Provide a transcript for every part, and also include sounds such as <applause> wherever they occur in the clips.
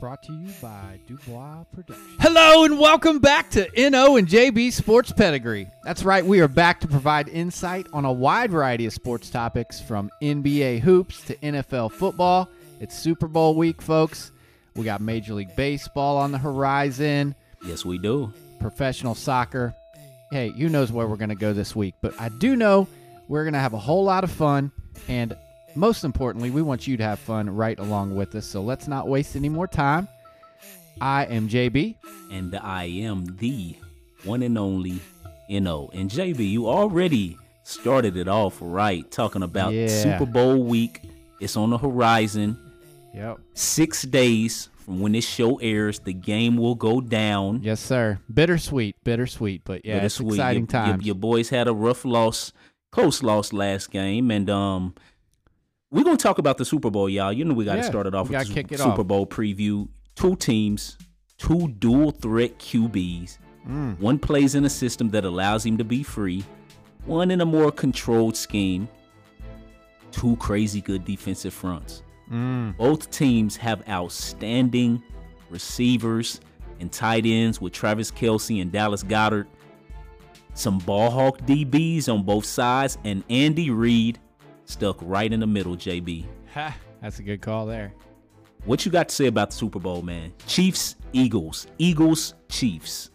brought to you by Dubois Productions. Hello and welcome back to NO and JB Sports Pedigree. That's right, we are back to provide insight on a wide variety of sports topics from NBA hoops to NFL football. It's Super Bowl week, folks. We got Major League Baseball on the horizon, Yes, we do. professional soccer. Hey, who knows where we're going to go this week, but I do know we're going to have a whole lot of fun and most importantly, we want you to have fun right along with us. So let's not waste any more time. I am JB. And I am the one and only NO. And JB, you already started it off right, talking about Yeah. Super Bowl week. It's on the horizon. Yep. Six days from when this show airs, the game will go down. Yes, sir. Bittersweet, bittersweet, but yeah, it's Bittersweet. exciting your, your- Your, boys had a rough loss, close loss last game, and um, we're gonna talk about the Super Bowl, y'all. You know we got to Yeah, start it off with kick it Super. Bowl preview. Two teams, two dual threat QBs. Mm. One plays in a system that allows him to be free. One in a more controlled scheme. Two crazy good defensive fronts. Mm. Both teams have outstanding receivers and tight ends with Travis Kelce and Dallas Goedert. Some ball hawk DBs on both sides, and Andy Reid stuck right in the middle, JB. Ha, that's a good call there. What you got to say about the Super Bowl, man? Chiefs, Eagles. Eagles, Chiefs.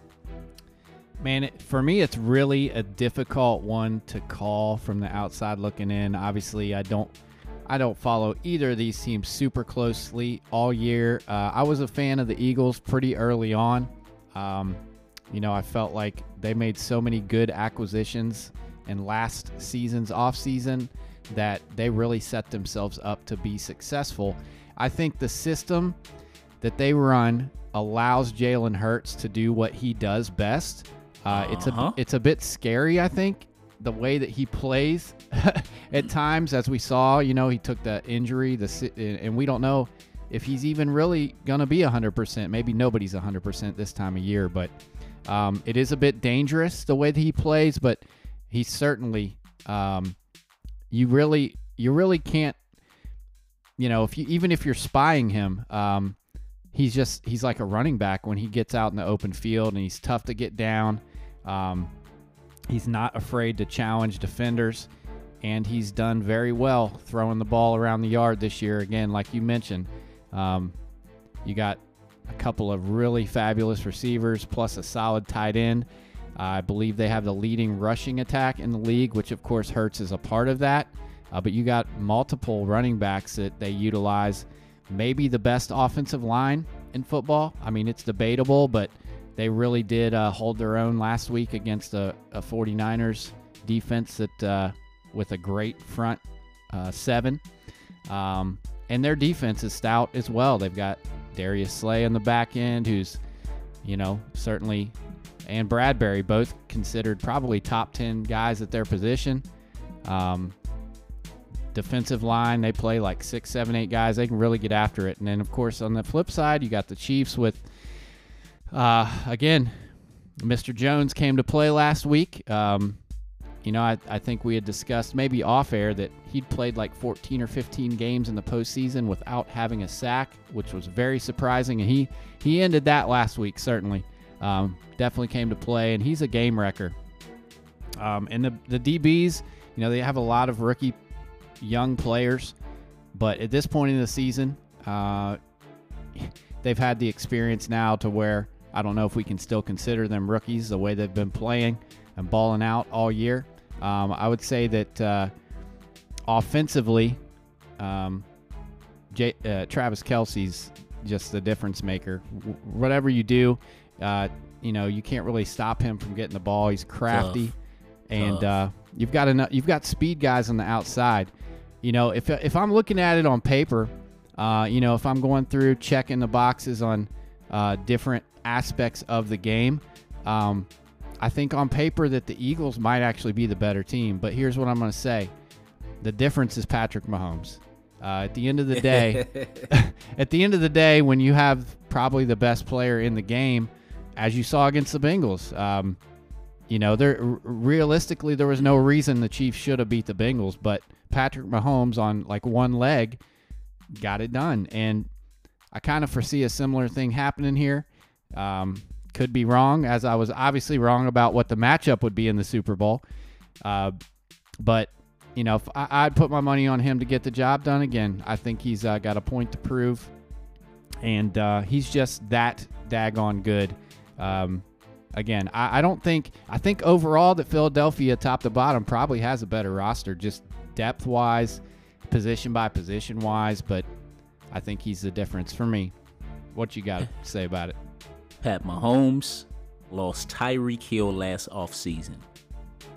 Man, it, for me, it's really a difficult one to call from the outside looking in. Obviously, I don't, I don't follow either of these teams super closely all year. Uh, I was a fan of the Eagles pretty early on. Um, you know, I felt like they made so many good acquisitions in last season's offseason that they really set themselves up to be successful. I think the system that they run allows Jalen Hurts to do what he does best. Uh, It's a Uh-huh. it's a bit scary, I think, the way that he plays <laughs> at times. As we saw, you know, he took the injury, the and we don't know if he's even really gonna be 100%. Maybe nobody's 100% this time of year, but um, it is a bit dangerous the way that he plays. But he certainly, um, you really, you really can't, you know, if you even if you're spying him, um, he's just he's like a running back when he gets out in the open field and he's tough to get down. Um, he's not afraid to challenge defenders, and he's done very well throwing the ball around the yard this year. Again, like you mentioned, um, you got a couple of really fabulous receivers plus a solid tight end. I believe they have the leading rushing attack in the league, which of course Hurts is a part of that. Uh, but you got multiple running backs that they utilize. Maybe the best offensive line in football. I mean, it's debatable, but they really did uh, hold their own last week against a, a 49ers defense that uh, with a great front uh, seven. Um, and their defense is stout as well. They've got Darius Slay on the back end, who's, you know, certainly, and Bradberry, both considered probably top 10 guys at their position. Um, defensive line, they play like six, seven, eight guys. They can really get after it. And then, of course, on the flip side, you got the Chiefs with, uh, again, Mr. Jones came to play last week. Um, you know, I, I think we had discussed maybe off air that he'd played like 14 or 15 games in the postseason without having a sack, which was very surprising. And he, he ended that last week, certainly. Um, definitely came to play, and he's a game wrecker. Um, and the, the DBs, you know, they have a lot of rookie young players, but at this point in the season, uh, <laughs> they've had the experience now to where I don't know if we can still consider them rookies the way they've been playing and balling out all year. Um, I would say that uh, offensively, um, J- uh, Travis Kelce's just the difference maker. W- whatever you do, uh, you know you can't really stop him from getting the ball. He's crafty, Tough. and Tough. uh, you've got enough. You've got speed guys on the outside. You know, if if I'm looking at it on paper, uh, you know, if I'm going through checking the boxes on uh, different aspects of the game, um, I think on paper that the Eagles might actually be the better team. But here's what I'm going to say: the difference is Patrick Mahomes. Uh, at the end of the day, <laughs> <laughs> at the end of the day, when you have probably the best player in the game, as you saw against the Bengals, um, you know, there realistically there was no reason the Chiefs should have beat the Bengals, but Patrick Mahomes on like one leg got it done. And I kind of foresee a similar thing happening here. Um, could be wrong, as I was obviously wrong about what the matchup would be in the Super Bowl. Uh, but you know, if I, I'd put my money on him to get the job done again. I think he's uh, got a point to prove, and uh, he's just that daggone good. Um, again, I, I don't think I think overall that Philadelphia, top to bottom, probably has a better roster, just depth wise, position by position wise. But I think he's the difference for me. What you got to <laughs> say about it? Pat Mahomes lost Tyreek Hill last offseason.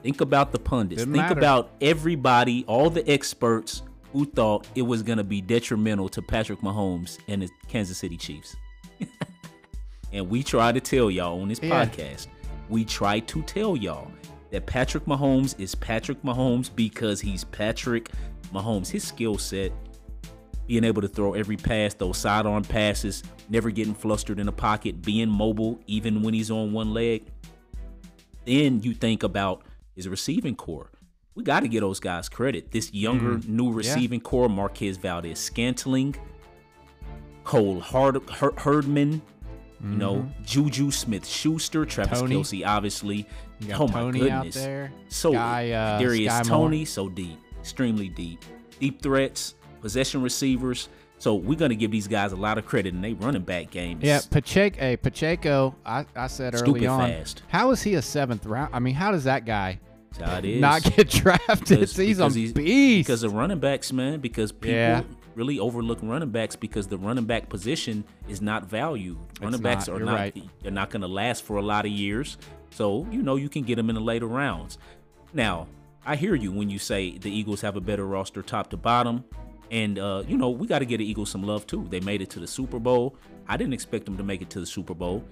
Think about the pundits. Didn't Think matter. about everybody, all the experts who thought it was going to be detrimental to Patrick Mahomes and the Kansas City Chiefs. <laughs> and we try to tell y'all on this Yeah. podcast, we try to tell y'all that Patrick Mahomes is Patrick Mahomes because he's Patrick Mahomes. His skill set, being able to throw every pass, those sidearm passes, never getting flustered in the pocket, being mobile even when he's on one leg. Then you think about his receiving core. We got to give those guys credit. This younger, mm. new receiving core, Marquez Valdes Scantling, Cole Hard- Her- Herdman, you know, Juju Smith Schuster, Travis Toney. Kelce, obviously. Oh my Toney goodness. out there. So Sky, uh, Darius Sky Moore. Toney, so deep, extremely deep, deep threats, possession receivers. So we're gonna give these guys a lot of credit, and they running back game. Yeah, Pacheco. Hey, Pacheco. I, I said early on. fast. How is he a seventh round? I mean, how does that guy not get <laughs> drafted? Because- he's a because he's- beast. because of running backs, man. Because people Yeah. Really overlook running backs because the running back position is not valued. Running backs not, are not. right. They're not going to last for a lot of years. So you know you can get them in the later rounds. Now I hear you when you say the Eagles have a better roster top to bottom. And uh, you know we got to get the Eagles some love too. They made it to the Super Bowl. I didn't expect them to make it to the Super Bowl,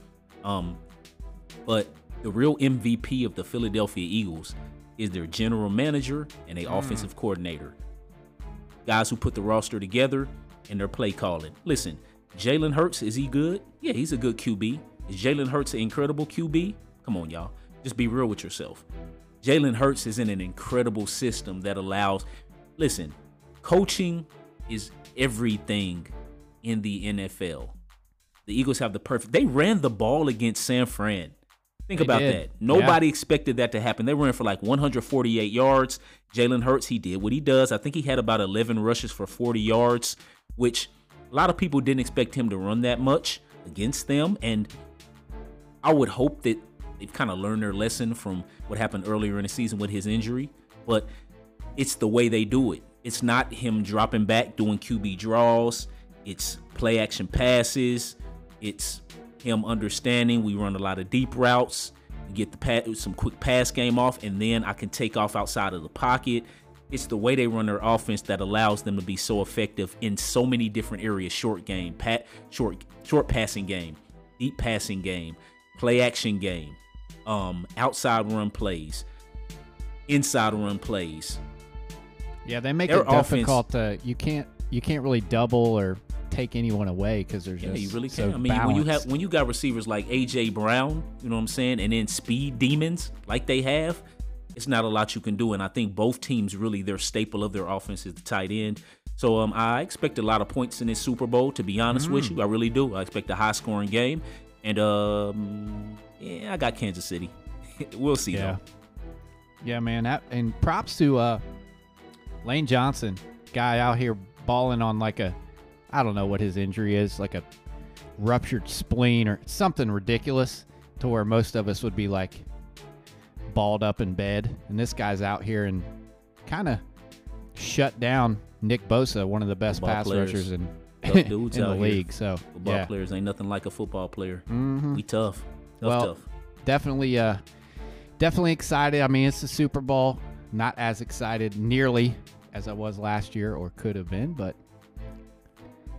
um, but the real MVP of the Philadelphia Eagles is their general manager and a offensive coordinator. Guys who put the roster together and their play calling. Listen, Jalen Hurts is he good? Yeah, he's a good QB. Is Jalen Hurts an incredible QB? Come on, y'all. Just be real with yourself. Jalen Hurts is in an incredible system that allows. Listen, coaching is everything in the NFL. The Eagles have the perfect. They ran the ball against San Fran. Think They about did. that. Nobody expected that to happen. They ran for like 148 yards. Jalen Hurts, he did what he does. I think he had about 11 rushes for 40 yards, which a lot of people didn't expect him to run that much against them. And I would hope that they've kind of learned their lesson from what happened earlier in the season with his injury. But it's the way they do it. It's not him dropping back doing QB draws. It's play action passes. It's him understanding we run a lot of deep routes, get the pa- some quick pass game off, and then I can take off outside of the pocket. It's the way they run their offense that allows them to be so effective in so many different areas: short game, pat, short short passing game, deep passing game, play action game, um, outside run plays, inside run plays. yeah, they make their it difficult to. You can't. You can't really double or take anyone away because there's Yeah, just you really so can. I mean, when you have when you got receivers like AJ Brown, you know what I'm saying, and then speed demons like they have, it's not a lot you can do. And I think both teams really their staple of their offense is the tight end. So um, I expect a lot of points in this Super Bowl. To be honest with Mm. you, I really do. I expect a high scoring game, and um, yeah, I got Kansas City. <laughs> we'll see Yeah. though. Yeah, man. That and props to uh Lane Johnson, guy out here balling on like a I don't know what his injury is, like a ruptured spleen or something ridiculous to where most of us would be like balled up in bed. And this guy's out here and kind of shut down Nick Bosa, one of the best Football pass players. rushers in, <laughs> in the out here. league. So, Football yeah. players ain't nothing like a football player. Mhm. We tough, tough, Well, tough. definitely uh definitely excited i mean it's the super bowl not as excited nearly as i was last year or could have been but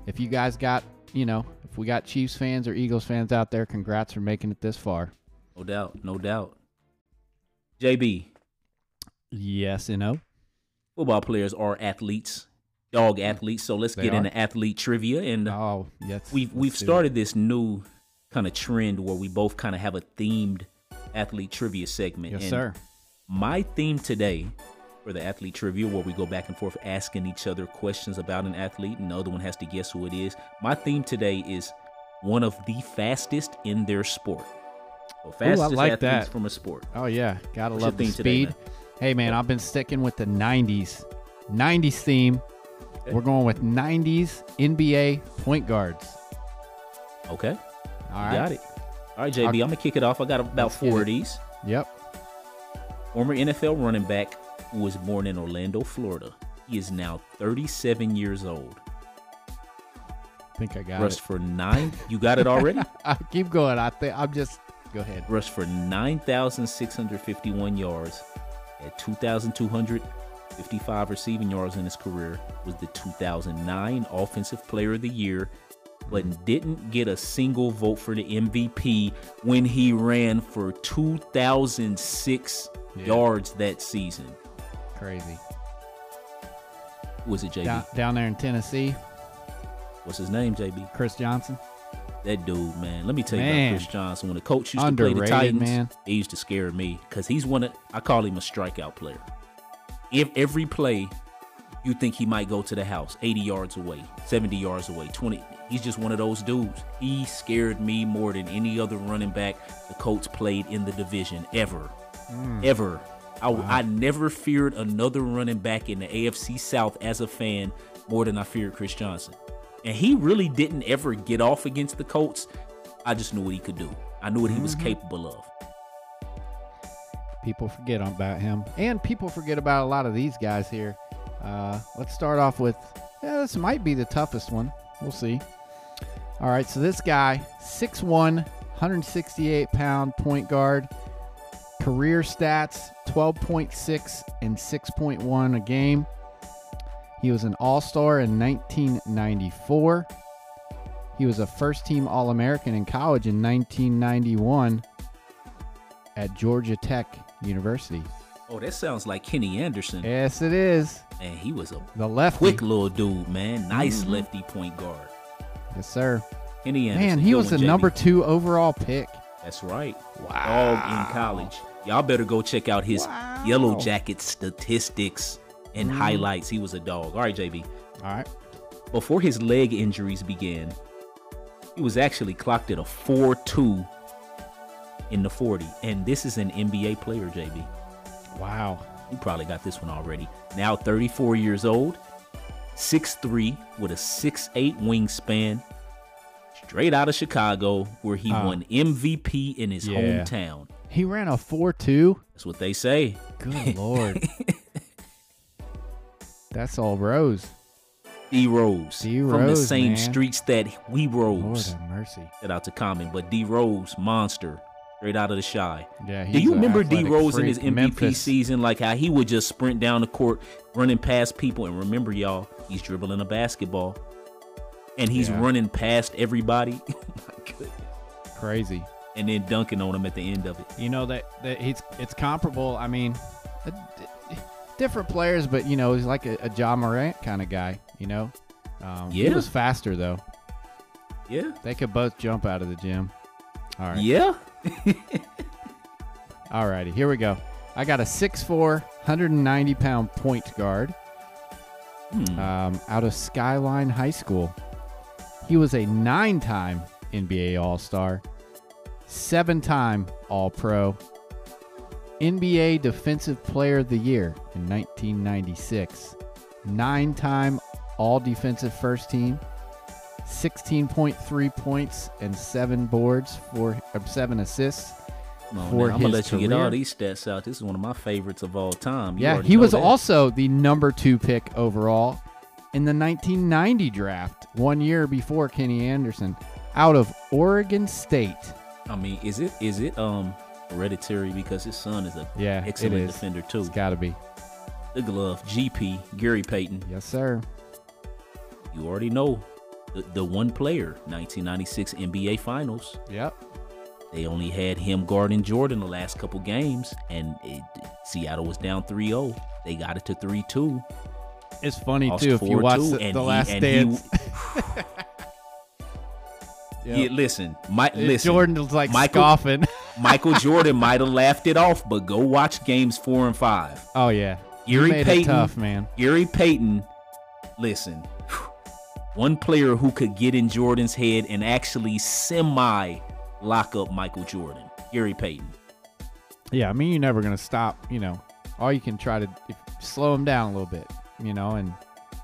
if you guys got you know if we got chiefs fans or eagles fans out there congrats for making it this far No doubt, no doubt. JB, yes you know football players are athletes, dog athletes. So let's They get are. into athlete trivia. And oh yes we've we've do it. started this new kind of trend where we both kind of have a themed athlete trivia segment. yes and sir My theme today for the athlete trivia, where we go back and forth asking each other questions about an athlete, and the other one has to guess who it is. My theme today is one of the fastest in their sport. So fastest like athletes that. from a sport. Oh yeah, gotta What's love the theme today, speed. man? hey man, I've been sticking with the '90s, '90s theme. Okay. We're going with '90s NBA point guards. Okay, All you got it. All right, JB, I'm gonna kick it off. I got about Let's four of these. Yep. Former NFL running back who was born in Orlando, Florida. He is now 37 years old. I think I got Rushed it. for nine. You got it already? <laughs> I keep going. I think I'm just. Go ahead. Rushed for 9,651 yards. at 2,255 receiving yards in his career. Was the 2009 Offensive Player of the Year, but didn't get a single vote for the MVP when he ran for 2,006 Yeah. yards that season. Crazy. Who was it, JB? Down, down there in Tennessee, What's his name, JB? Chris Johnson. That dude, man. Let me tell you Man. about Chris Johnson. When the coach used to play the Titans, man. he used to scare me because he's one of I call him a strikeout player. If every play you think he might go to the house, 80 yards away, 70 yards away, 20. He's just one of those dudes. He scared me more than any other running back the Colts played in the division ever. Mm. Ever. I, I never feared another running back in the AFC South as a fan more than I feared Chris Johnson. And he really didn't ever get off against the Colts. I just knew what he could do. I knew what he was capable of. People forget about him, and people forget about a lot of these guys here. Uh, let's start off with. Yeah, this might be the toughest one. We'll see. All right, so this guy, 6'1", 168 pound point guard. Career stats 12.6 and 6.1 a game. He was an All Star in 1994. He was a first team All American in college in 1991 at Georgia Tech University. Oh, that sounds like Kenny Anderson. Yes, it is. And he was a The lefty. quick little dude, man. Nice Mhm. lefty point guard. Yes, sir. Kenny Anderson. Man, he was the JB. number two overall pick. That's right. Wow. Dog in college. Y'all better go check out his Wow. Yellow Jacket statistics and Mhm. highlights. He was a dog. All right, JB. All right. Before his leg injuries began, he was actually clocked at a 4-2 in the 40. And this is an NBA player, JB. Wow. You probably got this one already. Now 34 years old, 6'3 with a 6'8 wingspan, straight out of Chicago, where he Ah. won MVP in his Yeah. hometown. He ran a 4-2. That's what they say. Good lord. <laughs> That's all Rose. D Rose. D. From the same man. streets that we Lord rose. have mercy. Shout out to Common. But D Rose, monster. Straight out of the shy. Yeah. Do you remember D Rose in his MVP Memphis. season? Like how he would just sprint down the court, running past people. And remember, y'all, he's dribbling a basketball. And he's Yeah. running past everybody. <laughs> My goodness. Crazy. And then dunking on him at the end of it. You know that that he's it's comparable. I mean, a- different players, but you know he's like a, a John Morant kind of guy. You know, um, he was faster though. Yeah. They could both jump out of the gym. All right, Yeah. <laughs> all righty, here we go. I got a 6'4", 190 pound point guard Hmm. um, out of Skyline High School. He was a nine-time NBA All Star, seven-time All Pro, NBA Defensive Player of the Year in 1996, nine-time All Defensive First Team, 16.3 points and seven boards for uh, seven assists. Come on, for man. I'm gonna let you get all these stats out. This is one of my favorites of all time. You yeah, he was that. also the number two pick overall in the 1990 draft, one year before Kenny Anderson, out of Oregon State. I mean, is it is it um hereditary because his son is an Yeah, excellent defender too. It's got to be. The glove, GP, Gary Payton. Yes, sir. You already know the, the one player, 1996 NBA Finals. Yep. They only had him guarding Jordan the last couple games, and it, Seattle was down 3-0. They got it to 3-2. It's funny too if you 4-2, watch the, the he- Last he- Dance. <laughs> Yep. Yeah, listen, my, listen. Jordan was like Michael- scoffing. <laughs> Michael Jordan might have laughed it off, but go watch games four and five. oh yeah, made Payton. tough, man. Gary Payton, listen, one player who could get in Jordan's head and actually semi lock up Michael Jordan. Gary Payton. Yeah, I mean, you're never gonna stop. You know, all you can try to if, slow him down a little bit. You know, and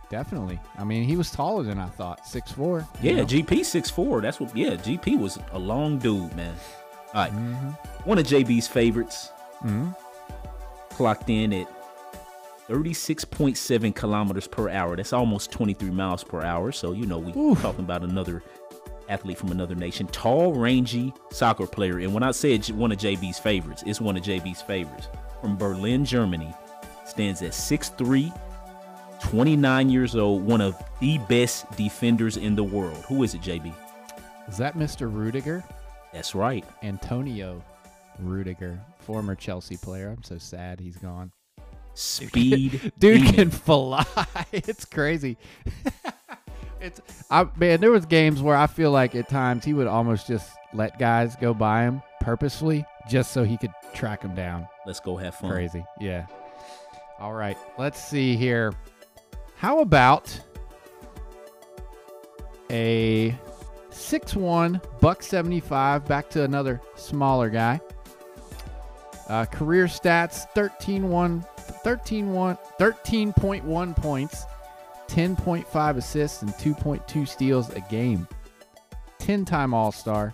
definitely. I mean, he was taller than I thought, six four. Yeah, GP 6'4. That's what, yeah, GP was a long dude, man. All right. Mm-hmm. One of JB's favorites hmm clocked in at 36.7 kilometers per hour. That's almost 23 miles per hour. So, you know, we Oof. talking about another athlete from another nation. Tall, rangy soccer player. And when I said one of JB's favorites, it's one of JB's favorites. From Berlin, Germany. Stands at 6'3, 29 years old. One of the best defenders in the world. Who is it, JB? Is that Mr. Rudiger? That's right. Antonio Rudiger, former Chelsea player. I'm so sad he's gone. Speed. <laughs> Dude demon. can fly. <laughs> it's crazy. <laughs> it's I man, there was games where I feel like at times he would almost just let guys go by him purposefully just so he could track them down. Let's go have fun. Crazy. Yeah. All right. Let's see here. How about a 6'1 buck 75 back to another smaller guy. Uh, career stats 13 1 13 1 13.1 points, 10.5 assists and 2.2 steals a game. 10-time All-Star,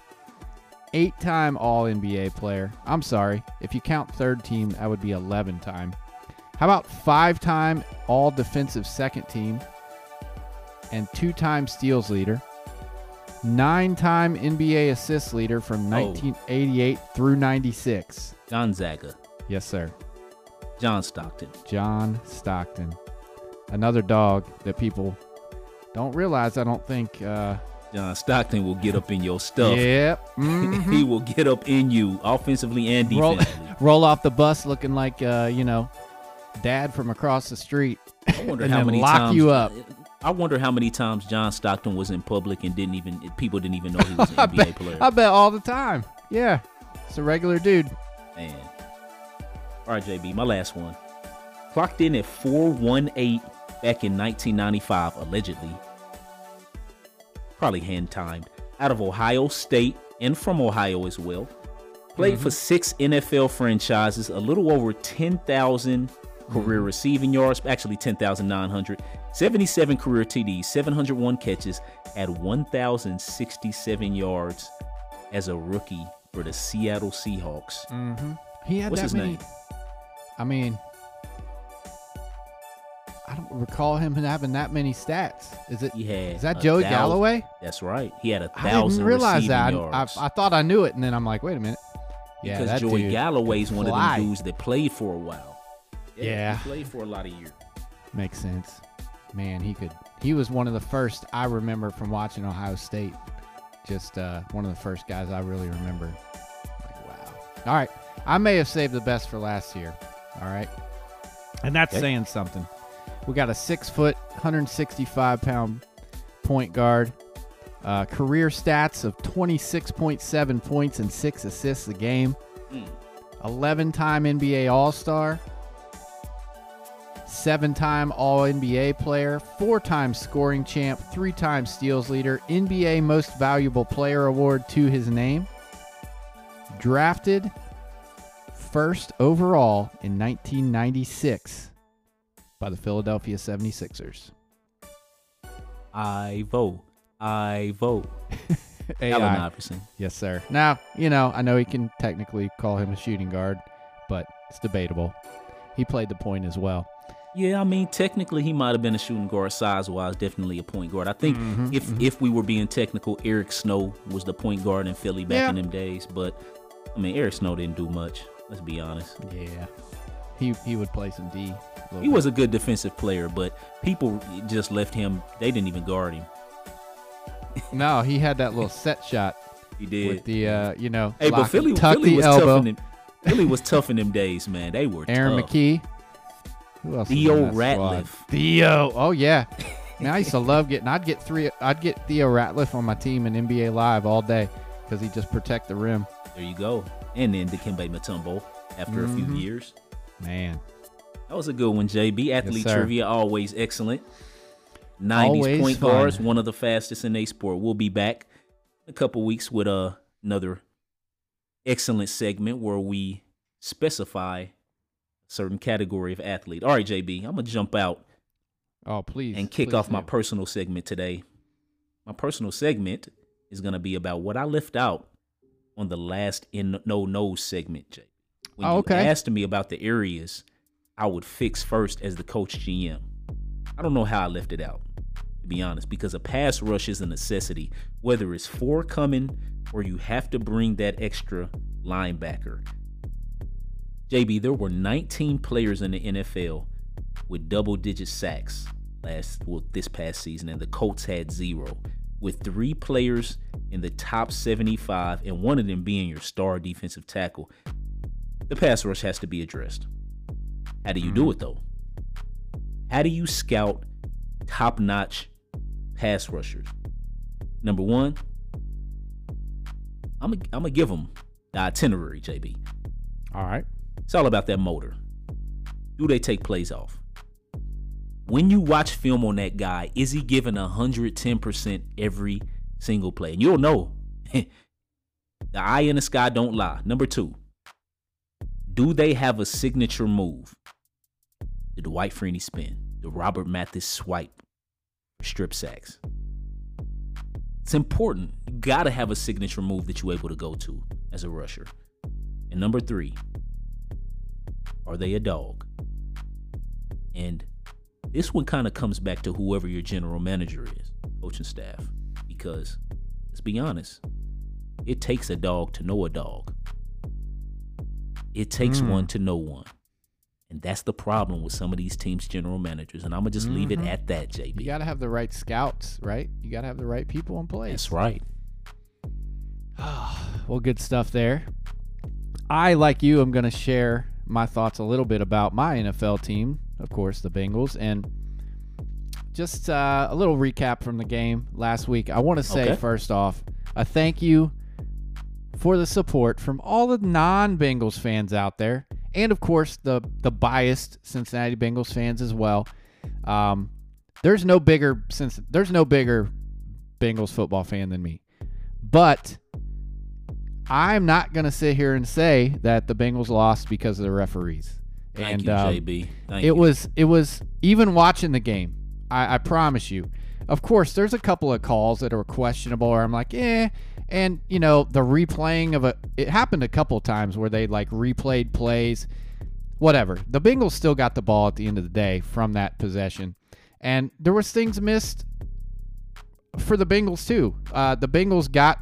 8-time All-NBA player. I'm sorry, if you count third team, that would be 11-time. How about five-time All-Defensive second team and two-time steals leader? Nine-time NBA assist leader from Oh. 1988 through 96. Gonzaga. Yes, sir. John Stockton. John Stockton. Another dog that people don't realize, I don't think. Uh, John Stockton will get up in your stuff. Yep. mhm. <laughs> he will get up in you offensively and roll, defensively. <laughs> roll off the bus looking like, uh, you know, dad from across the street. I wonder how many lock times you up. I wonder how many times John Stockton was in public and didn't even people didn't even know he was an <laughs> NBA bet, player. I bet all the time. Yeah. It's a regular dude. Man. All right, JB, my last one. Clocked in at 418 back in 1995, allegedly. Probably hand timed. Out of Ohio State and from Ohio as well. Played mm-hmm. for six NFL franchises, a little over 10,000 career receiving yards, actually 10,900. 77 career TDs, 701 catches, at 1,067 yards as a rookie for the Seattle Seahawks. Mm-hmm. He had What's that his many. name? I mean, I don't recall him having that many stats. Is it? He had Is that a Joey thousand- Galloway? That's right. He had a thousand I didn't realize receiving that. I, yards. I, I thought I knew it, and then I'm like, wait a minute. Yeah, because Joey dude Galloway's one of the dudes that played for a while. Yeah. he played for a lot of years. makes sense. Man, he could. He was one of the first I remember from watching Ohio State. Just uh, one of the first guys I really remember. Like, wow. All right, I may have saved the best for last year. All right, and that's Okay. saying something. We got a six foot, 165 pound point guard. Uh, career stats of 26.7 points and six assists a game. Mm. 11 time NBA All Star. Seven time All NBA player. Four time scoring champ. Three time steals leader. NBA Most Valuable Player Award to his name. Drafted first overall in 1996 by the Philadelphia 76ers. I vote. I vote. <laughs> Allen Iverson. Yes, sir. Now, you know, I know he can technically call him a shooting guard, but it's debatable. He played the point as well. Yeah, I mean, technically, he might have been a shooting guard size wise, definitely a point guard. I think Mhm, if if we were being technical, Eric Snow was the point guard in Philly back Yeah. in them days. But I mean, Eric Snow didn't do much. Let's be honest. Yeah. He he would play some D. He bit. was a good defensive player, but people just left him. They didn't even guard him. No, he had that little set shot <laughs> He did. with the uh, you know, Hey, but Philly, Philly the was elbow. tough in them. Philly was tough in them days, man. They were Aaron tough. McKie. Who else? Theo on that squad? Ratliff. Theo. Oh yeah. Man, I used to love getting. I'd get three. I'd get Theo Ratliff on my team in NBA Live all day because he just protect the rim. There you go. And then Dikembe Mutombo after a few Mhm. years. Man, That was a good one, JB. Athlete sir. trivia, always excellent. 90s Always point fun. guards, one of the fastest in a sport. We'll be back in a couple weeks with uh, another excellent segment where we specify a certain category of athlete. All right, JB, I'm going to jump out Oh, please. and kick please off my personal segment today. My personal segment is going to be about what I left out on the last in no no segment, Jay. When Oh, you asked me about the areas I would fix first as the coach GM, I don't know how I left it out, to be honest, because a pass rush is a necessity, whether it's four coming or you have to bring that extra linebacker. JB, there were 19 players in the NFL with double digit sacks last well this past season and the Colts had zero with three players in the top 75 and one of them being your star defensive tackle. The pass rush has to be addressed. How do you do mm-hmm. it though? How do you scout top-notch pass rushers? Number 1, I'm gonna I'm gonna give them the itinerary, JB. All right. It's all about that motor. Do they take plays off? When you watch film on that guy, is he giving 110% every single play? And you'll know. <laughs> the eye in the sky don't lie. Number two, do they have a signature move? The Dwight Freeney spin, the Robert Mathis swipe, strip sacks. It's important. You gotta have a signature move that you're able to go to as a rusher. And number three, are they a dog? And this one kind of comes back to whoever your general manager is, coaching staff. Because let's be honest, it takes a dog to know a dog. It takes Mm. one to know one. And that's the problem with some of these teams' general managers. And I'm gonna just leave it Mhm. at that, JB. You got to have the right scouts, right? You got to have the right people in place. That's right. <sighs> well, good stuff there. I, like you, am going to share my thoughts a little bit about my NFL team, of course, the Bengals, and just uh, a little recap from the game last week. I want to say, Okay. first off, a thank you for the support from all the non-Bengals fans out there, and of course the the biased Cincinnati Bengals fans as well. Um, there's no bigger since there's no bigger Bengals football fan than me, but I'm not gonna sit here and say that the Bengals lost because of the referees. Thank and you, um, JB. Thank it you. was it was even watching the game. I, I promise you. Of course, there's a couple of calls that are questionable, where I'm like, eh. And you know, the replaying of a it happened a couple of times where they like replayed plays. Whatever. The Bengals still got the ball at the end of the day from that possession, and there was things missed for the Bengals too. Uh, the Bengals got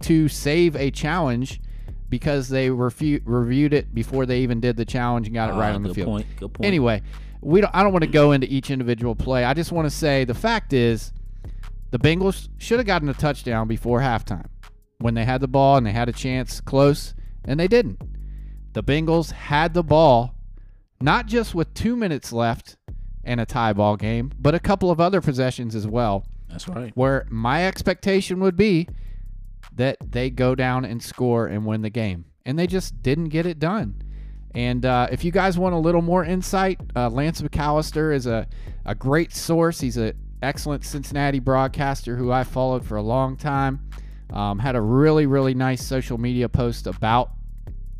to save a challenge because they refu- reviewed it before they even did the challenge and got it right Ah, on the field. Point. Good point. Anyway, we don't, I don't want to go into each individual play. I just want to say the fact is the Bengals should have gotten a touchdown before halftime when they had the ball and they had a chance close, and they didn't. The Bengals had the ball not just with two minutes left and a tie ball game, but a couple of other possessions as well, That's right. where my expectation would be that they go down and score and win the game. And they just didn't get it done. And uh, if you guys want a little more insight, uh, Lance McAllister is a, a great source. He's an excellent Cincinnati broadcaster who I followed for a long time. Um, had a really, really nice social media post about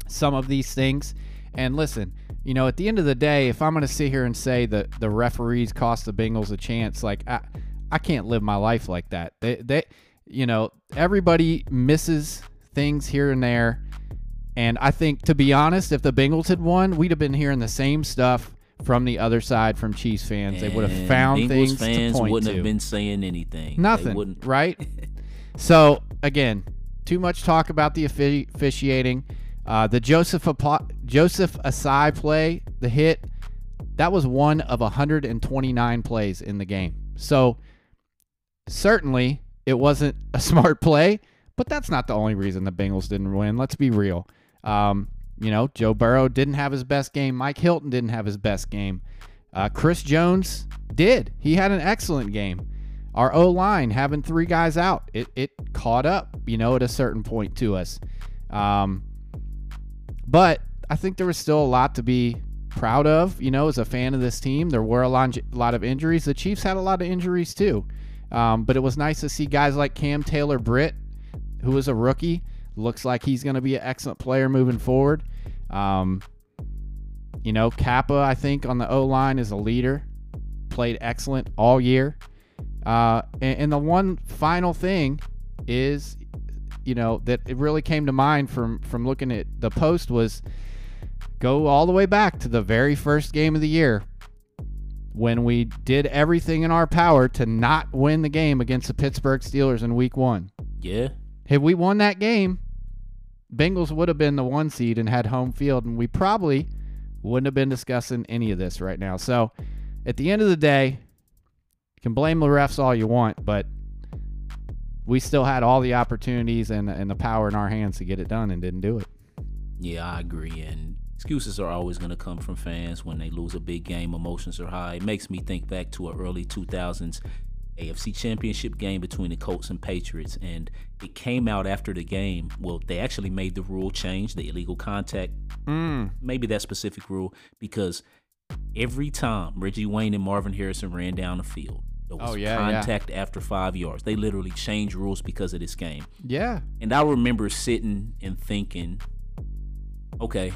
some of these things. And listen, you know, at the end of the day, if I'm going to sit here and say that the referees cost the Bengals a chance, like I, I can't live my life like that. They, they, you know, everybody misses things here and there. And I think, to be honest, if the Bengals had won, we'd have been hearing the same stuff from the other side from Chiefs fans. they would have found Bengals things fans to point wouldn't to. have been saying anything. They Nothing, wouldn't. right? <laughs> so again, too much talk about the offi- officiating. Uh, the Joseph Apa- Joseph Ossai play, the hit, that was one of 129 plays in the game. So certainly it wasn't a smart play, but that's not the only reason the Bengals didn't win. Let's be real. Um, you know, Joe Burrow didn't have his best game. Mike Hilton didn't have his best game. Uh, Chris Jones did. He had an excellent game. Our O line having three guys out, it, it caught up, you know, at a certain point to us. Um, but I think there was still a lot to be proud of. You know, as a fan of this team, there were a lot, lot of injuries. The Chiefs had a lot of injuries too, um, but it was nice to see guys like Cam Taylor Britt, who is a rookie, looks like he's going to be an excellent player moving forward. Um, you know, Cappa, I think on the O line is a leader, played excellent all year. Uh, and, and the one final thing is, you know, that it really came to mind from from looking at the post was go all the way back to the very first game of the year when we did everything in our power to not win the game against the Pittsburgh Steelers in week one. Yeah. Had we won that game, Bengals would have been the one seed and had home field, and we probably wouldn't have been discussing any of this right now. So at the end of the day, you can blame the refs all you want, but we still had all the opportunities and, and the power in our hands to get it done and didn't do it. Yeah, I agree. And excuses are always going to come from fans when they lose a big game. Emotions are high. It makes me think back to an early 2000s AFC Championship game between the Colts and Patriots, and it came out after the game. Well, they actually made the rule change, the illegal contact, Mm. maybe that specific rule, because every time Reggie Wayne and Marvin Harrison ran down the field, there was Oh, yeah, yeah. contact after five yards. They literally changed rules because of this game. Yeah. And I remember sitting and thinking, okay,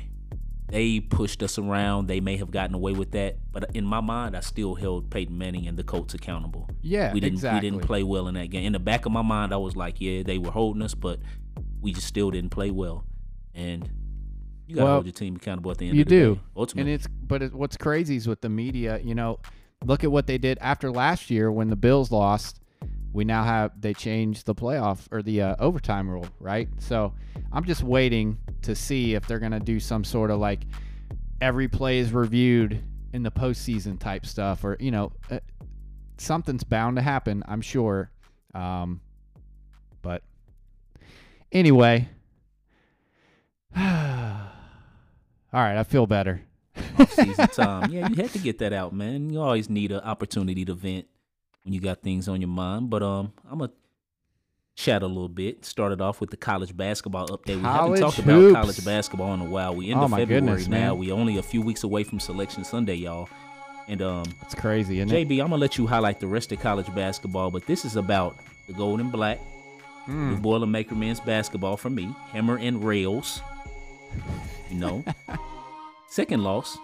they pushed us around. They may have gotten away with that, but in my mind, I still held Peyton Manning and the Colts accountable. Yeah, we didn't exactly. we didn't play well in that game. In the back of my mind, I was like, yeah, they were holding us, but we just still didn't play well. And you gotta Well, hold your team accountable at the end You of the do. day. Ultimately, And it's but it, what's crazy is with the media, you know, look at what they did after last year when the Bills lost. We now have they changed the playoff or the uh, overtime rule, right? So I'm just waiting to see if they're gonna do some sort of like every play is reviewed in the postseason type stuff, or you know, uh, something's bound to happen. I'm sure. Um, but anyway. <sighs> All right, I feel better. season <laughs> time. Yeah, you had to get that out, man. You always need an opportunity to vent when you got things on your mind. But um, I'm gonna chat a little bit. Started off with the college basketball update. we haven't talked hoops. about college basketball in a while. We Oh, into my February goodness, now. man. We only a few weeks away from Selection Sunday, y'all. And um, It's crazy, isn't it? JB, I'm gonna let you highlight the rest of college basketball, but this is about the gold and black, Hmm. the Boilermaker men's basketball for me, hammer and rails. You know, <laughs> second loss,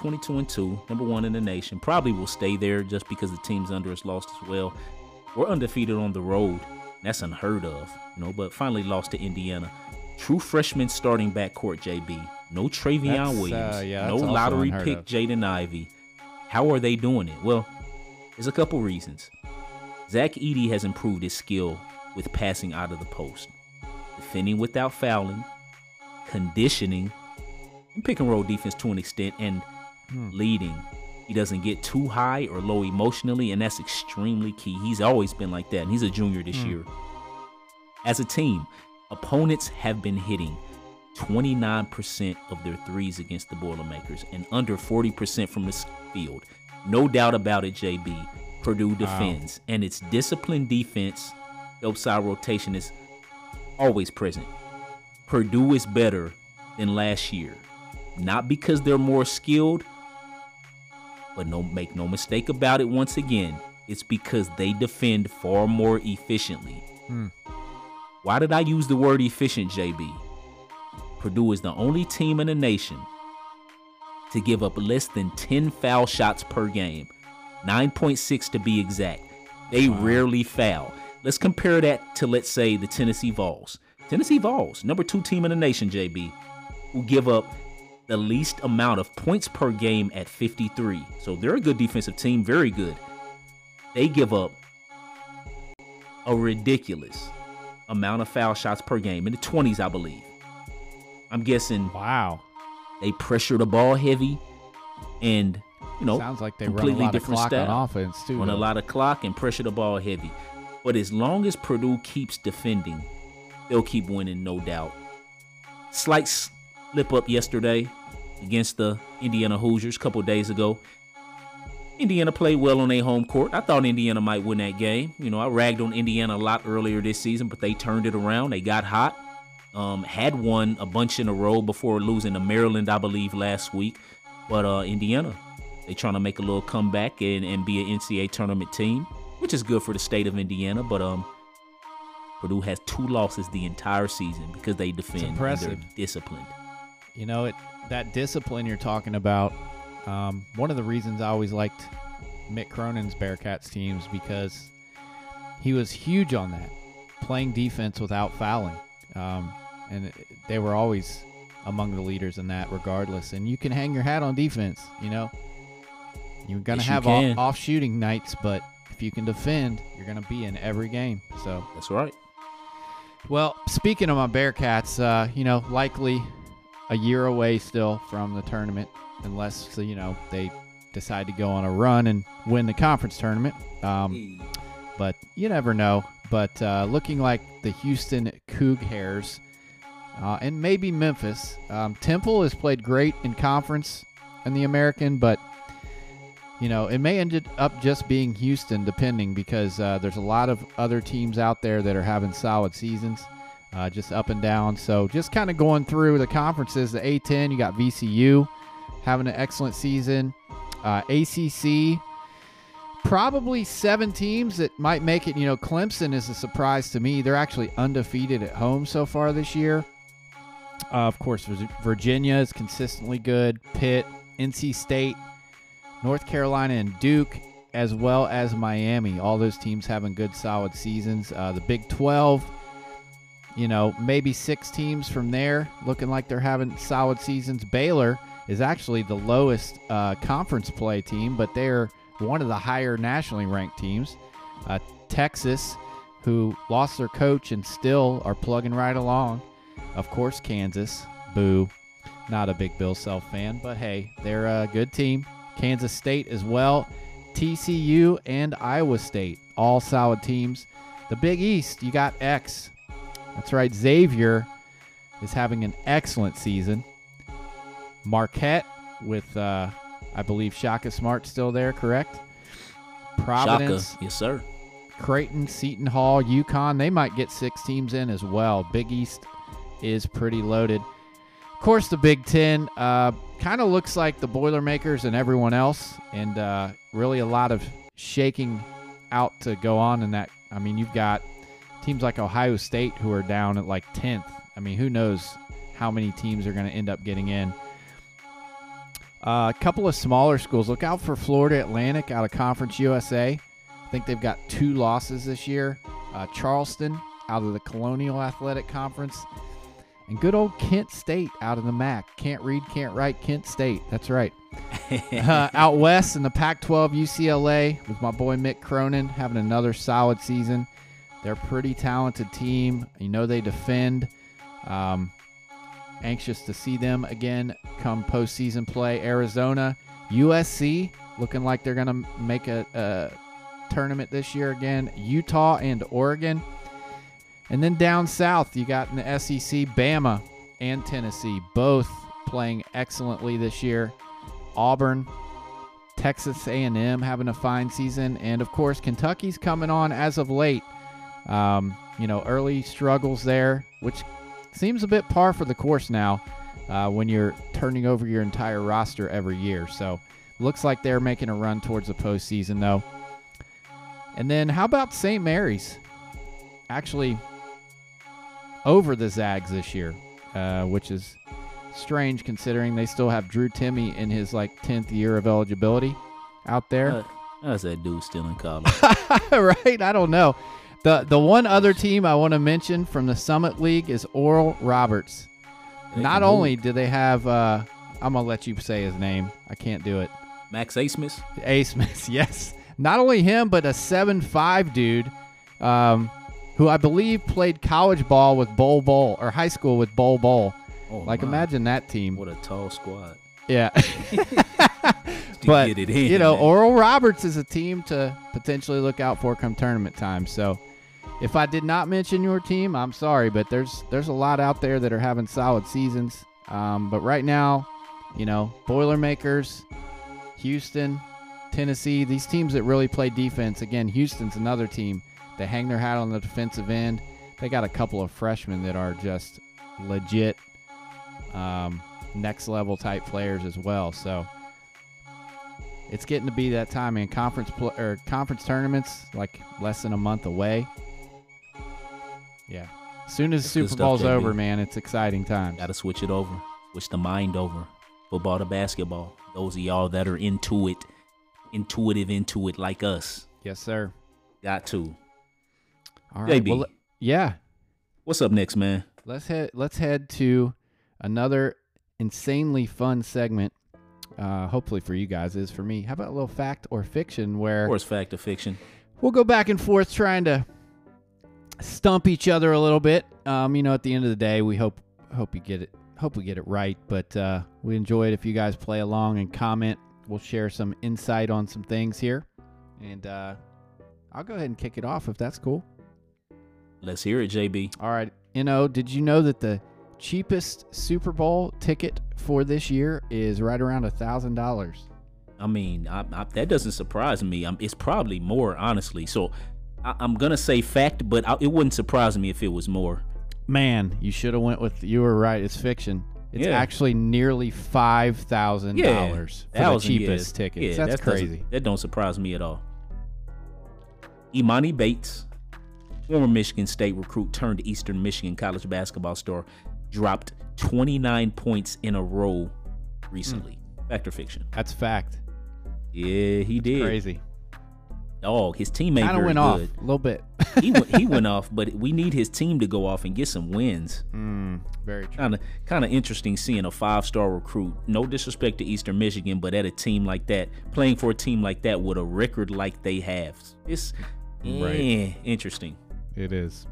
22 and two, number one in the nation. Probably will stay there just because the teams under us lost as well. We're undefeated on the road. That's unheard of, you know. But finally lost to Indiana. True freshman starting backcourt, JB. No Trevion That's, uh, Williams. yeah, no lottery pick of. Jaden Ivey. How are they doing it? Well, there's a couple reasons. Zach Edey has improved his skill with passing out of the post, defending without fouling, conditioning, and pick and roll defense to an extent, and Hmm. leading. He doesn't get too high or low emotionally, and that's extremely key. He's always been like that, and he's a junior this Hmm. year. As a team, opponents have been hitting 29% of their threes against the Boilermakers and under 40% from the field. No doubt about it, JB. Purdue defends, and its disciplined defense, help side rotation is always present. Purdue is better than last year. Not because they're more skilled, but no make no mistake about it once again, it's because they defend far more efficiently. Hmm. Why did I use the word efficient, JB? Purdue is the only team in the nation to give up less than 10 foul shots per game. 9.6 to be exact. They rarely foul. Let's compare that to, let's say, the Tennessee Vols. Tennessee Vols, number two team in the nation, JB, who give up the least amount of points per game at 53. So they're a good defensive team, very good. They give up a ridiculous amount of foul shots per game in the 20s, I believe. I'm guessing Wow. they pressure the ball heavy and, you know, Sounds like they run a completely lot of different clock style. on offense too. run a lot of clock and pressure the ball heavy. But as long as Purdue keeps defending, they'll keep winning, no doubt. Slight slip up yesterday against the Indiana Hoosiers a couple days ago. Indiana played well on their home court. I thought Indiana might win that game. You know, I ragged on Indiana a lot earlier this season, but they turned it around. They got hot. Um, had won a bunch in a row before losing to Maryland, I believe, last week. But uh, Indiana, they trying to make a little comeback and, and be an NCAA tournament team, which is good for the state of Indiana. But um, Purdue has two losses the entire season because they defend and they're impressive. disciplined. You know, it that discipline you're talking about. Um, one of the reasons I always liked Mick Cronin's Bearcats teams because he was huge on that, playing defense without fouling, um, and they were always among the leaders in that, regardless. And you can hang your hat on defense. You know, you're gonna Yes, have off, off shooting nights, but if you can defend, you're gonna be in every game. So. That's right. Well, speaking of my Bearcats, uh, you know, likely a year away still from the tournament, unless you know they decide to go on a run and win the conference tournament. Um, but you never know. But uh, looking like the Houston Cougars uh, and maybe Memphis. Um, Temple has played great in conference in the American, but you know it may end up just being Houston, depending because uh, there's a lot of other teams out there that are having solid seasons, uh, just up and down. So just kind of going through the conferences. The A10, you got VCU having an excellent season. Uh, ACC, probably seven teams that might make it. You know, Clemson is a surprise to me. They're actually undefeated at home so far this year. Uh, of course, Virginia is consistently good. Pitt, NC State, North Carolina, and Duke, as well as Miami. All those teams having good, solid seasons. Uh, the Big 12, you know, maybe six teams from there looking like they're having solid seasons. Baylor is actually the lowest uh, conference play team, but they're one of the higher nationally ranked teams. Uh, Texas, who lost their coach and still are plugging right along. Of course, Kansas. Boo. Not a big Bill Self fan, but hey, they're a good team. Kansas State as well. TCU and Iowa State, all solid teams. The Big East, you got X. That's right, Xavier is having an excellent season. Marquette with, uh, I believe, Shaka Smart still there, correct? Providence, Shaka, yes sir. Creighton, Seton Hall, UConn, they might get six teams in as well. Big East is pretty loaded. Of course, the Big Ten uh, kind of looks like the Boilermakers and everyone else, and uh, really a lot of shaking out to go on in that. I mean, you've got teams like Ohio State who are down at like 10th. I mean, who knows how many teams are going to end up getting in. Uh, a couple of smaller schools. Look out for Florida Atlantic out of Conference USA. I think they've got two losses this year. Uh, Charleston out of the Colonial Athletic Conference. And good old Kent State out of the MAC. Can't read, can't write, Kent State. That's right. <laughs> Uh, out west in the Pac 12, UCLA with my boy Mick Cronin having another solid season. They're a pretty talented team. You know they defend. Um, anxious to see them again come postseason play. Arizona, USC looking like they're going to make a, a tournament this year again. Utah and Oregon. And then down south, you got in the SEC, Bama and Tennessee, both playing excellently this year. Auburn, Texas A&M having a fine season, and of course Kentucky's coming on as of late. Um, you know, early struggles there, which seems a bit par for the course now uh, when you're turning over your entire roster every year. So looks like they're making a run towards the postseason though. And then how about St. Mary's? Actually, over the Zags this year, uh, which is strange considering they still have Drew Timme in his like 10th year of eligibility out there. Uh, how's that dude still in college? <laughs> right? I don't know. The the one other team I want to mention from the Summit League is Oral Roberts. Not only do they have uh I'm gonna let you say his name. I can't do it. Max Abmas. A Smith, <laughs> yes. Not only him, but a seven five dude, um, who I believe played college ball with Bol Bol or high school with Bol Bol. Oh, Like my. imagine that team. What a tall squad. Yeah. <laughs> <laughs> But get it in, you know, man. Oral Roberts is a team to potentially look out for come tournament time. So, if I did not mention your team, I'm sorry, but there's there's a lot out there that are having solid seasons. Um, but right now, you know, Boilermakers, Houston, Tennessee, these teams that really play defense. Again, Houston's another team. They hang their hat on the defensive end. They got a couple of freshmen that are just legit um, next level type players as well. So it's getting to be that time in conference pl- or conference tournaments, like less than a month away. Yeah. As soon as That's Super Bowl's over, man, it's exciting times. Got to switch it over. Switch the mind over. Football to basketball. Those of y'all that are into it, intuitive into it like us, Yes, sir. got to. All right. JB. Well, yeah. What's up next, man? Let's head. Let's head to another insanely fun segment. Uh, hopefully for you guys is for me. How about a little fact or fiction where Of course, fact or fiction. we'll go back and forth trying to stump each other a little bit. Um, you know, at the end of the day, we hope hope you get it. Hope we get it right. But uh, we enjoy it if you guys play along and comment. We'll share some insight on some things here, and uh, I'll go ahead and kick it off if that's cool. Let's hear it, JB. All right. You know, did you know that the cheapest Super Bowl ticket for this year is right around a thousand dollars? I mean, I, I, that doesn't surprise me. i it's probably more, honestly. So I, I'm gonna say fact, but I, it wouldn't surprise me if it was more. Man, you should have went with. You were right. It's fiction. It's Yeah. actually nearly five thousand dollars for the cheapest yeah. tickets. Yeah, That's that doesn't- crazy. That don't surprise me at all. Emoni Bates, former Michigan State recruit turned Eastern Michigan college basketball star, dropped 29 points in a row recently. Hmm. Fact or fiction? That's fact. Yeah, he did. Crazy. Dog, his teammate Kind of went off a little bit. he went, he <laughs> went off, but we need his team to go off and get some wins. mm, very true. Kind of kind of interesting seeing a five star recruit. No disrespect to Eastern Michigan, but at a team like that, playing for a team like that with a record like they have, it's Right. eh, interesting. It is.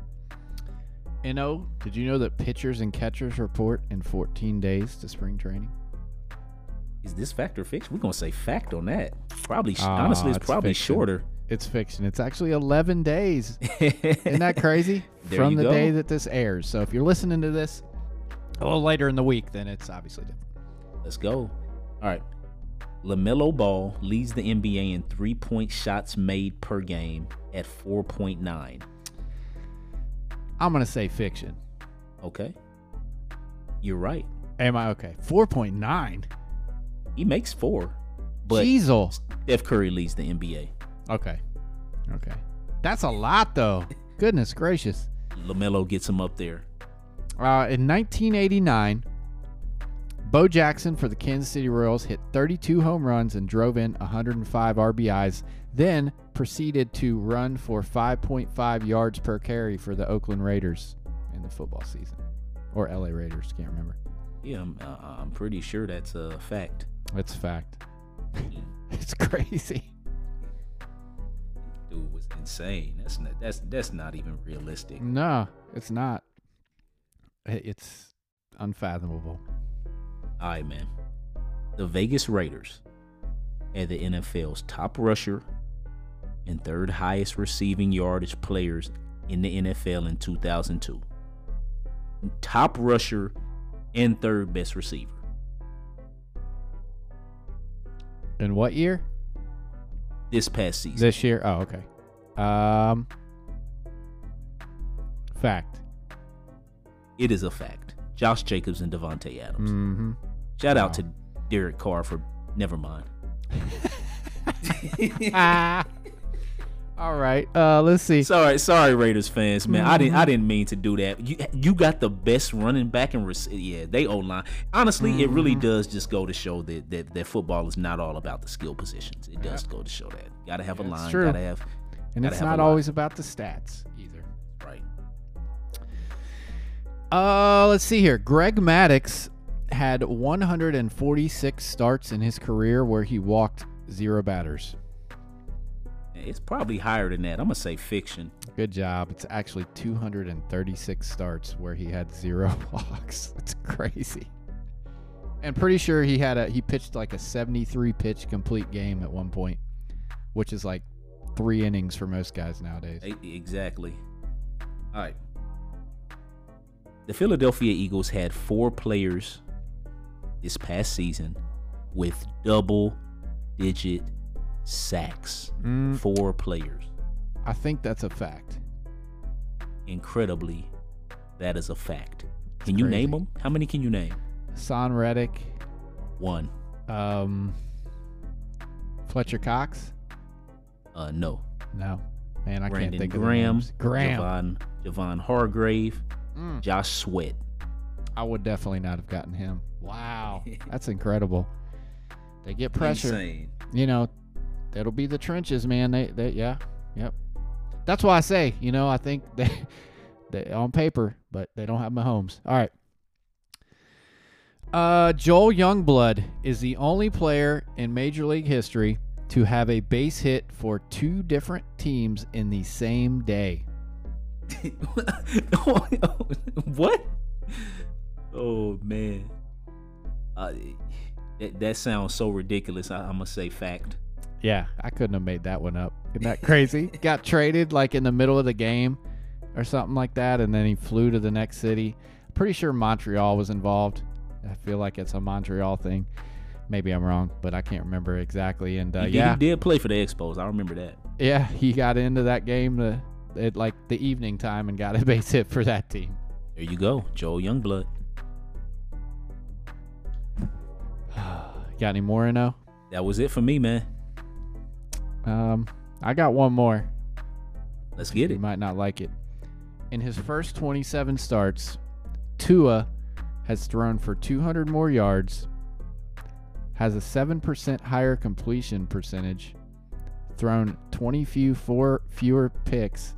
Know, did you know that pitchers and catchers report in 14 days to spring training? Is this fact or fiction? We're gonna say fact on that. Probably, Ah, honestly, it's it's probably fiction. shorter. It's fiction. It's actually 11 days. <laughs> Isn't that crazy? From the go. day that this airs. So if you're listening to this a little later in the week, then it's obviously different. Let's go. All right. LaMelo Ball leads the NBA in three point shots made per game at 4.9. I'm going to say fiction. Okay. You're right. Am I okay? 4.9. He makes four, but Jeezel. Steph Curry leads the NBA. Okay. Okay. That's a lot, though. <laughs> Goodness gracious. LaMelo gets him up there. Uh, in 1989, Bo Jackson for the Kansas City Royals hit 32 home runs and drove in 105 RBIs, then proceeded to run for 5.5 yards per carry for the Oakland Raiders in the football season. Or LA Raiders, can't remember. Yeah, I'm, uh, I'm pretty sure that's a fact. That's a fact. <laughs> it's crazy. Dude was insane. That's not, that's that's not even realistic. No, it's not. It's unfathomable. All right, man. The Vegas Raiders had the NFL's top rusher and third highest receiving yardage players in the NFL in 2002. Top rusher and third best receiver. In what year? This past season. This year? Oh, okay. Um, fact. it is a fact. Josh Jacobs and Davante Adams. Mm-hmm. Shout out to Derek Carr for never mind. <laughs> <laughs> All right. Uh, let's see. Sorry, sorry, Raiders fans, man. I didn't, Mm-hmm. I didn't mean to do that. You, you got the best running back and rec- yeah, they O line. Honestly, it really Mm-hmm. does just go to show that, that that football is not all about the skill positions. It does go to show that. Got to have a line. true. Got to have and gotta it's have not always about the stats either. right. Uh, let's see here. Greg Maddux had 146 starts in his career where he walked zero batters. It's probably higher than that. I'm gonna say fiction. Good job. It's actually 236 starts where he had zero <laughs> walks. It's crazy. And pretty sure he had a he pitched like a 73 pitch complete game at one point, which is like three innings for most guys nowadays. Exactly. All right. The Philadelphia Eagles had four players this past season with double digit sacks. Mm, Four players. I think that's a fact. Incredibly, that is a fact. Can you name them? How many can you name? Son Reddick, One. um, Fletcher Cox? Uh, no. No. Man, I Brandon can't think Graham, of the names. Graham. Javon, Javon Hargrave, Mm, Josh Sweat. I would definitely not have gotten him. Wow. <laughs> That's incredible. They get pressure. Insane. you know, that'll be the trenches, man. They, they, yeah, yep. That's why I say, you know, I think <laughs> they, they on paper, but they don't have Mahomes. All right. Uh, Joel Youngblood is the only player in Major League history to have a base hit for two different teams in the same day. <laughs> what? Oh man. Uh, that, that sounds so ridiculous. I, I'm gonna say fact. Yeah, I couldn't have made that one up. Isn't that crazy? <laughs> Got traded like in the middle of the game or something like that, and then he flew to the next city. Pretty sure Montreal was involved. I feel like it's a Montreal thing. Maybe I'm wrong, but I can't remember exactly. And uh, he, did- yeah, he did play for the Expos. I remember that. yeah, he got into that game the, at like the evening time and got a <laughs> base hit for that team. There you go, Joel Youngblood. <sighs> got any more, Ino? That was it for me, man. Um, I got one more. Let's get it. You might not like it. In his first 27 starts, Tua has thrown for 200 more yards, has a 7% higher completion percentage, thrown 20 few four fewer picks,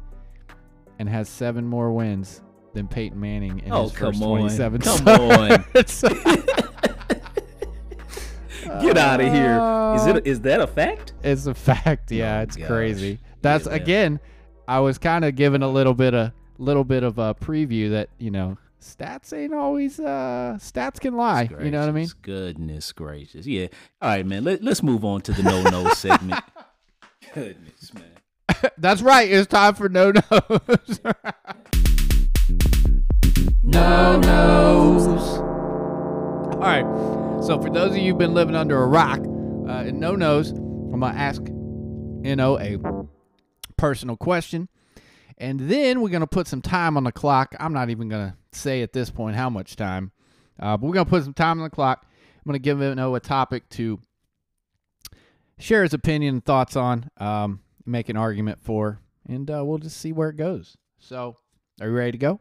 and has seven more wins than Peyton Manning in Oh, his first on. 27 <laughs> Come starts. <laughs> <laughs> <laughs> Get out of here. Is it? Is that a fact? It's a fact. Yeah, Oh, it's gosh. crazy. That's man. again. I was kind of giving a little bit of little bit of a preview that you know stats ain't always uh stats can lie. You know what I mean? Goodness gracious. Yeah. All right, man. Let, let's move on to the no no <laughs> segment. Goodness, man. <laughs> That's right. It's time for no nos. no nos. All right. So for those of you who've been living under a rock, uh, in no nos, I'm gonna ask you know a personal question, and then we're gonna put some time on the clock. I'm not even gonna say at this point how much time, uh, but we're gonna put some time on the clock. I'm gonna give you know a topic to share his opinion and thoughts on, um, make an argument for, and uh, we'll just see where it goes. So, are you ready to go?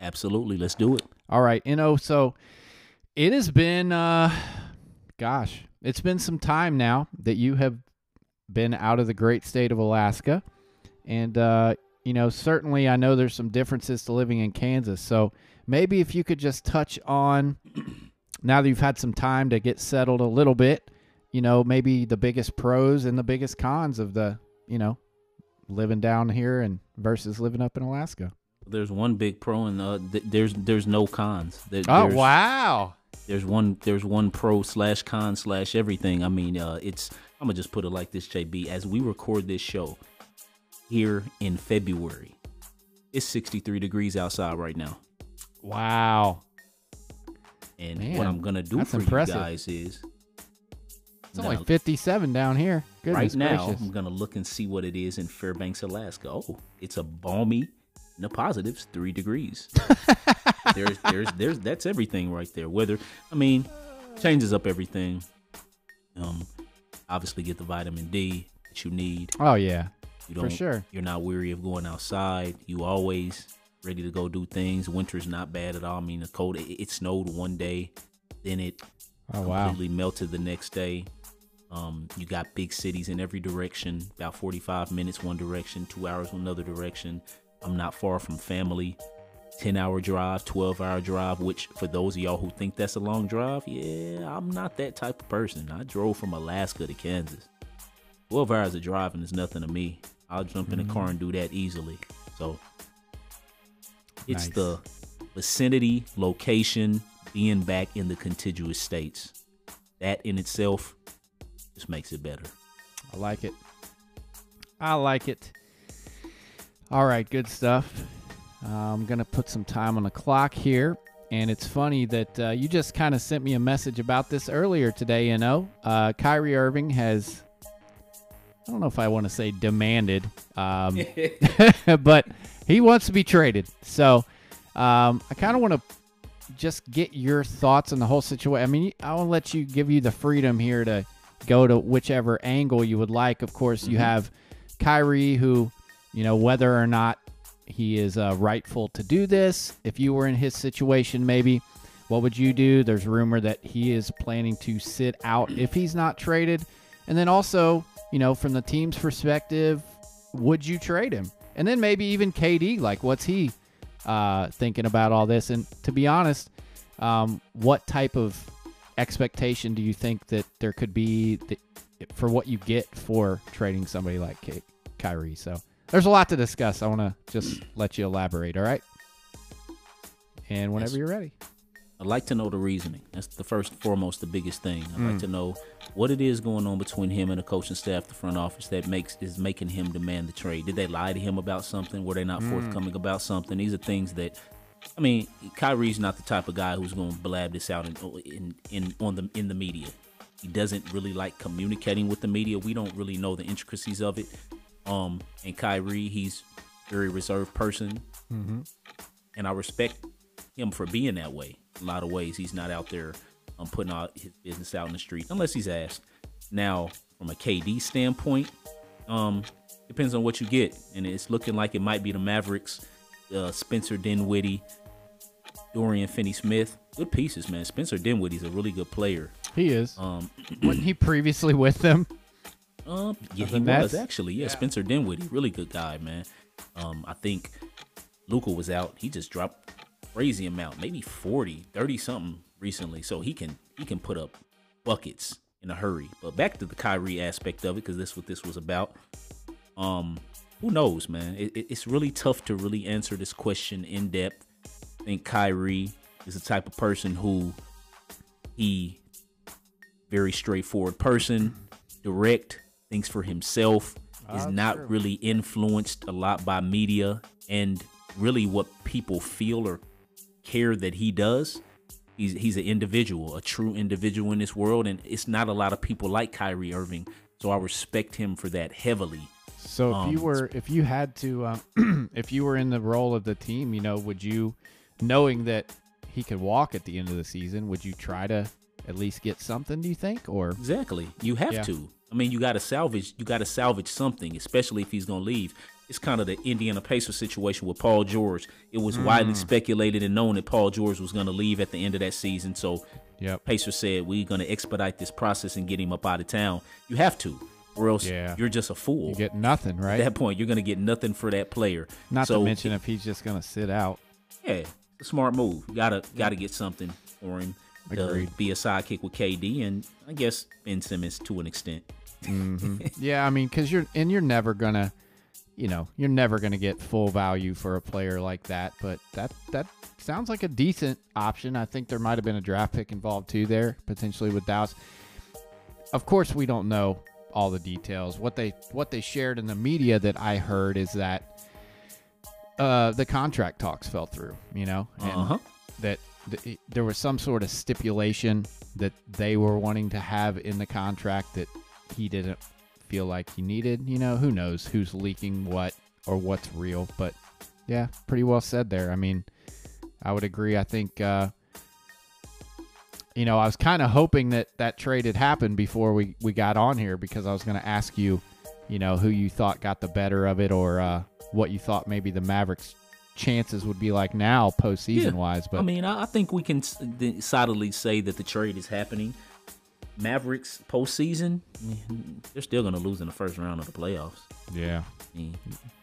Absolutely. Let's do it. All right, you know, so it has been, uh, gosh, it's been some time now that you have been out of the great state of Alaska, and uh, you know, certainly I know there's some differences to living in Kansas. So maybe if you could just touch on <clears throat> now that you've had some time to get settled a little bit, you know, maybe the biggest pros and the biggest cons of the, you know, living down here and versus living up in Alaska. There's one big pro and uh, th- there's there's no cons. There- Oh wow! There's one there's one pro slash con slash everything. I mean, uh, it's I'm gonna just put it like this, JB. As we record this show here in February, it's 63 degrees outside right now. Wow. And Man, what I'm gonna do for impressive. you guys is It's only 57 down here. Goodness right now gracious. I'm gonna look and see what it is in Fairbanks, Alaska. Oh, it's a balmy, the positives, three degrees. <laughs> there's there's there's that's everything right there. Weather, I mean, changes up everything. Um, obviously get the vitamin D that you need. Oh yeah, You for sure. You're not weary of going outside. You always ready to go do things. Winter's not bad at all. I mean, the cold. It, it snowed one day, then it Oh wow. completely melted the next day. Um, you got big cities in every direction, about 45 minutes one direction, two hours another direction. I'm not far from family. 10 hour drive, 12 hour drive, which for those of y'all who think that's a long drive, yeah, I'm not that type of person. I drove from Alaska to Kansas. 12 hours of driving is nothing to me. I'll jump in a mm-hmm. car and do that easily. So it's Nice. the vicinity, location, being back in the contiguous states. That in itself just makes it better. I like it. I like it. All right, good stuff. Uh, I'm gonna put some time on the clock here, and it's funny that uh, you just kind of sent me a message about this earlier today. You know, uh, Kyrie Irving has. I don't know if I want to say demanded, um, <laughs> <laughs> but he wants to be traded. So um, I kind of want to just get your thoughts on the whole situation. I mean, I'll let you give you the freedom here to go to whichever angle you would like. Of course, you Mhm. have Kyrie, who, you know, whether or not he is uh, rightful to do this, if you were in his situation, maybe, what would you do? There's rumor that he is planning to sit out if he's not traded. And then also, you know, from the team's perspective, would you trade him? And then maybe even KD, like, what's he uh, thinking about all this? And to be honest, um, what type of expectation do you think that there could be for what you get for trading somebody like Ky- Kyrie? So there's a lot to discuss. I want to just let you elaborate. All right. And whenever Yes. you're ready. I'd like to know the reasoning. That's the first and foremost, the biggest thing. I'd Mm. like to know what it is going on between him and the coaching staff, the front office, that makes is making him demand the trade. Did they lie to him about something? Were they not Mm. forthcoming about something? These are things that, I mean, Kyrie's not the type of guy who's going to blab this out in, in in on the in the media. He doesn't really like communicating with the media. We don't really know the intricacies of it. Um, and Kyrie, he's a very reserved person Mm-hmm. and I respect him for being that way. A lot of ways, he's not out there um, putting out his business out in the street unless he's asked. Now, from a KD standpoint, um, depends on what you get, and it's looking like it might be the Mavericks, uh, Spencer Dinwiddie, Dorian Finney-Smith. Good pieces, man. Spencer Dinwiddie's a really good player. He is. Um, Wasn't he previously with them? <clears throat> Um, yeah, he was actually. Yeah, Spencer Dinwiddie, really good guy, man. Um, I think Luka was out. He just dropped crazy amount, maybe 40, 30 something recently. So he can he can put up buckets in a hurry. But back to the Kyrie aspect of it, because that's what this was about. Um, who knows, man? It, it- it's really tough to really answer this question in depth. I think Kyrie is the type of person who he very straightforward person, direct, thinks for himself, is not really influenced a lot by media and really what people feel or care that he does. He's he's an individual, a true individual in this world, and it's not a lot of people like Kyrie Irving. So I respect him for that heavily. So if you Um, were, if you had to, um, <clears throat> if you were in the role of the team, you know, would you, knowing that he could walk at the end of the season, would you try to at least get something? Do you think, or Exactly. You have Yeah. to. I mean, you got to salvage. You got to salvage something, especially if he's going to leave. It's kind of the Indiana Pacers situation with Paul George. It was Mm. widely speculated and known that Paul George was going to leave at the end of that season. So yep, Pacers said we're going to expedite this process and get him up out of town. You have to, or else Yeah. you're just a fool. you get nothing, right? At that point, you're going to get nothing for that player. Not so, to mention if he's just gonna sit out. yeah, a smart move. You gotta gotta get something for him to Agreed. be a sidekick with KD and I guess Ben Simmons to an extent. <laughs> Yeah, I mean, because you're and you're never gonna, you know, you're never gonna get full value for a player like that. But that that sounds like a decent option. I think there might have been a draft pick involved too there, potentially with Dallas. Of course, we don't know all the details. What they what they shared in the media that I heard is that uh, the contract talks fell through. You know, and Uh huh. that th- there was some sort of stipulation that they were wanting to have in the contract that he didn't feel like he needed. You know, who knows who's leaking what or what's real, but yeah, pretty well said there. I mean, I would agree. I think, uh, you know, I was kind of hoping that that trade had happened before we, we got on here because I was going to ask you, you know, who you thought got the better of it or uh, what you thought maybe the Mavericks' chances would be like now postseason Yeah. wise. But I mean, I, think we can s- decidedly say that the trade is happening. Mavericks postseason, they're still going to lose in the first round of the playoffs. yeah, I mean,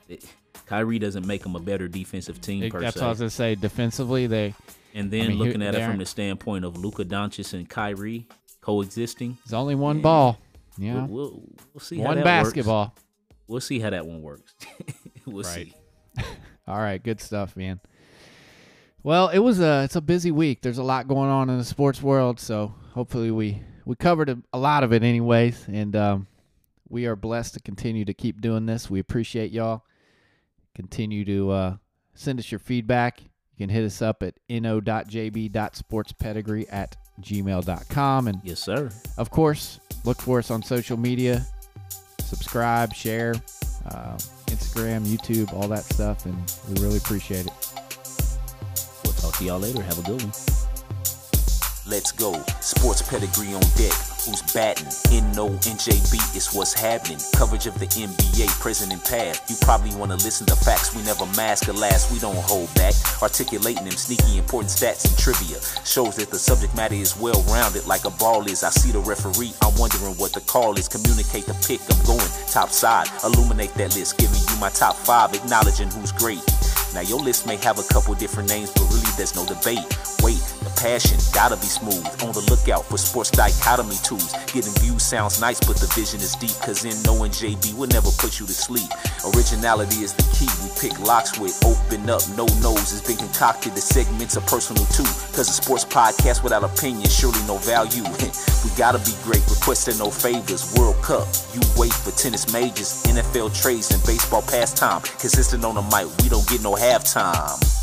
it, Kyrie doesn't make them a better defensive team It- per that's se. what I was gonna say. Defensively, they and then I mean, looking at it from the standpoint of Luka Doncic and Kyrie coexisting, there's only one ball. Yeah, we'll, we'll, we'll see how that one basketball. Works. We'll see how that one works. <laughs> we'll see. <laughs> All right, good stuff, man. Well, it was a it's a busy week. There's a lot going on in the sports world, so hopefully we we covered a, a lot of it, anyways. And um, we are blessed to continue to keep doing this. We appreciate y'all. Continue to uh, send us your feedback. You can hit us up at no.jb.sportspedigree at gmail.com. And Yes, sir. of course, look for us on social media. Subscribe, share, uh, Instagram, YouTube, all that stuff, and we really appreciate it. We'll talk to y'all later. Have a good one. Let's go. Sports pedigree on deck. Who's batting? In no, NJB is what's happening. Coverage of the NBA, present and past. You probably want to listen to facts we never mask or last. We don't hold back. Articulating them sneaky important stats and trivia. Shows that the subject matter is well rounded like a ball is. I see the referee, I'm wondering what the call is. Communicate the pick, I'm going top side. Illuminate that list, giving you my top five, acknowledging who's great. Now your list may have a couple different names, but really there's no debate. Wait, the passion gotta be smooth. On the lookout for sports dichotomy tools. Getting views sounds nice, but the vision is deep. Cause in knowing JB will never put you to sleep. Originality is the key. We pick locks with open up, no nose. It's been concocted. The segments are personal too. Cause a sports podcast without opinion, surely no value. <laughs> we gotta be great, requesting no favors. World Cup, you wait for tennis majors, NFL trades, and baseball pastime. Consistent on the mic, we don't get no halftime.